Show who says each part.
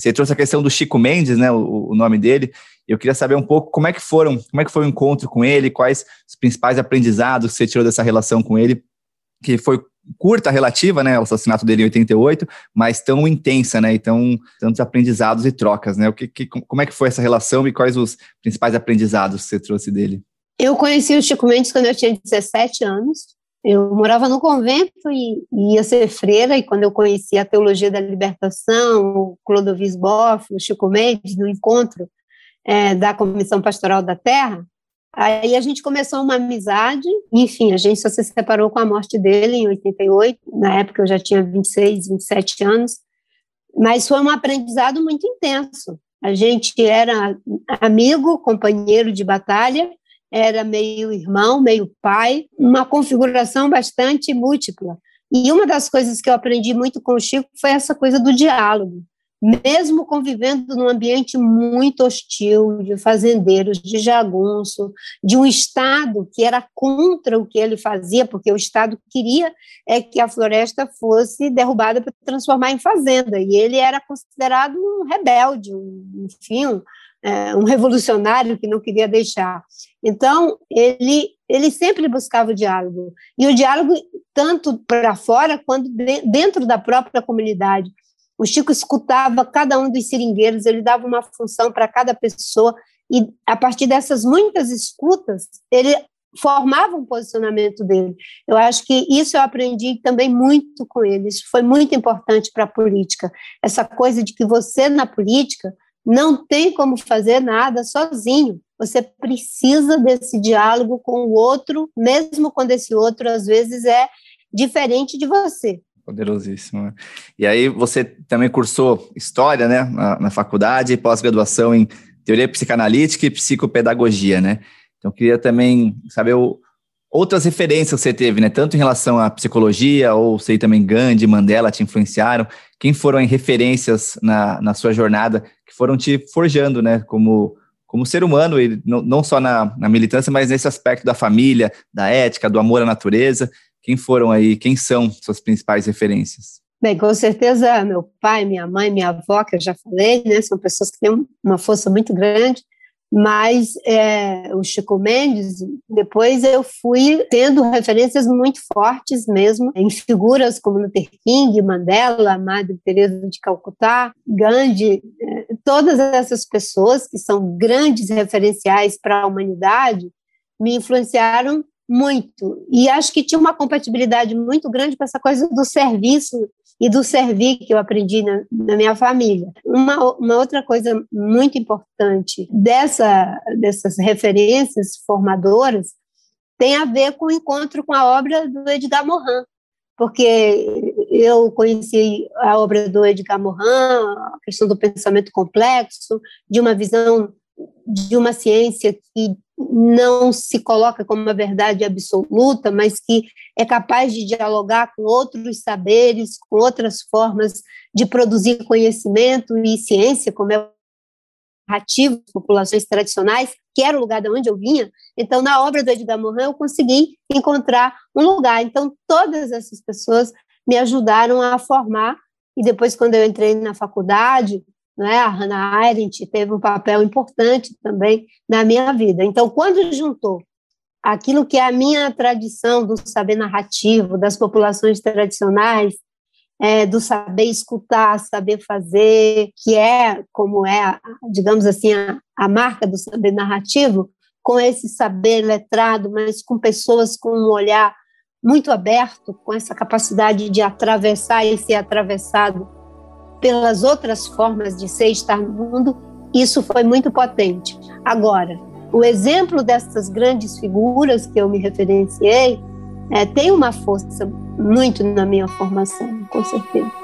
Speaker 1: Você trouxe a questão do Chico Mendes, né, o, o nome dele. Eu queria saber um pouco como é que foram, como é que foi o encontro com ele, quais os principais aprendizados que você tirou dessa relação com ele, que foi curta relativa, né, o assassinato dele em 88, mas tão intensa, né, e tão tantos aprendizados e trocas, né? O que, que, como é que foi essa relação e quais os principais aprendizados que você trouxe dele?
Speaker 2: Eu conheci o Chico Mendes quando eu tinha 17 anos. Eu morava no convento e, ia ser freira, e quando eu conheci a teologia da libertação, o Clodovis Boff, o Chico Mendes, no encontro é, da Comissão Pastoral da Terra, Aí a gente começou uma amizade, enfim, a gente só se separou com a morte dele em 88, na época eu já tinha 26, 27 anos, mas foi um aprendizado muito intenso. A gente era amigo, companheiro de batalha, era meio irmão, meio pai, uma configuração bastante múltipla. E uma das coisas que eu aprendi muito com o Chico foi essa coisa do diálogo mesmo convivendo num ambiente muito hostil, de fazendeiros, de jagunço, de um Estado que era contra o que ele fazia, porque o Estado queria é que a floresta fosse derrubada para transformar em fazenda, e ele era considerado um rebelde, um, enfim, é, um revolucionário que não queria deixar. Então, ele, ele sempre buscava o diálogo, e o diálogo tanto para fora quanto de, dentro da própria comunidade. O Chico escutava cada um dos seringueiros, ele dava uma função para cada pessoa, e a partir dessas muitas escutas, ele formava um posicionamento dele. Eu acho que isso eu aprendi também muito com ele, isso foi muito importante para a política. Essa coisa de que você, na política, não tem como fazer nada sozinho. Você precisa desse diálogo com o outro, mesmo quando esse outro, às vezes, é diferente de você.
Speaker 1: Poderosíssimo. Né? E aí você também cursou História, né, na, na faculdade, pós-graduação em Teoria Psicanalítica e Psicopedagogia, né? Então, queria também saber o, outras referências que você teve, né? Tanto em relação à psicologia, ou sei também Gandhi, Mandela te influenciaram. Quem foram em referências na, na sua jornada que foram te forjando, né? Como, como ser humano, e não, não só na, na militância, mas nesse aspecto da família, da ética, do amor à natureza. Quem foram aí, quem são suas principais referências?
Speaker 2: Bem, com certeza meu pai, minha mãe, minha avó, que eu já falei, né, são pessoas que têm uma força muito grande, mas é, o Chico Mendes, depois eu fui tendo referências muito fortes mesmo, em figuras como Luther King, Mandela, Madre Teresa de Calcutá, Gandhi, é, todas essas pessoas que são grandes referenciais para a humanidade, me influenciaram muito. E acho que tinha uma compatibilidade muito grande com essa coisa do serviço e do servir que eu aprendi na, na minha família. Uma, uma, outra coisa muito importante dessa, dessas referências formadoras tem a ver com o encontro com a obra do Edgar Morin, porque eu conheci a obra do Edgar Morin, a questão do pensamento complexo, de uma visão de uma ciência que não se coloca como uma verdade absoluta, mas que é capaz de dialogar com outros saberes, com outras formas de produzir conhecimento e ciência, como é o narrativo populações tradicionais, que era o lugar de onde eu vinha. Então, na obra do Edgar Morin, eu consegui encontrar um lugar. Então, todas essas pessoas me ajudaram a formar, e depois, quando eu entrei na faculdade, né? A Hannah Arendt teve um papel importante também na minha vida. Então, quando juntou aquilo que é a minha tradição do saber narrativo, das populações tradicionais, é, do saber escutar, saber fazer, que é, como é, digamos assim, a, a marca do saber narrativo, com esse saber letrado, mas com pessoas com um olhar muito aberto, com essa capacidade de atravessar e ser atravessado pelas outras formas de ser e estar no mundo, isso foi muito potente. Agora, o exemplo dessas grandes figuras que eu me referenciei é, tem uma força muito na minha formação, com certeza.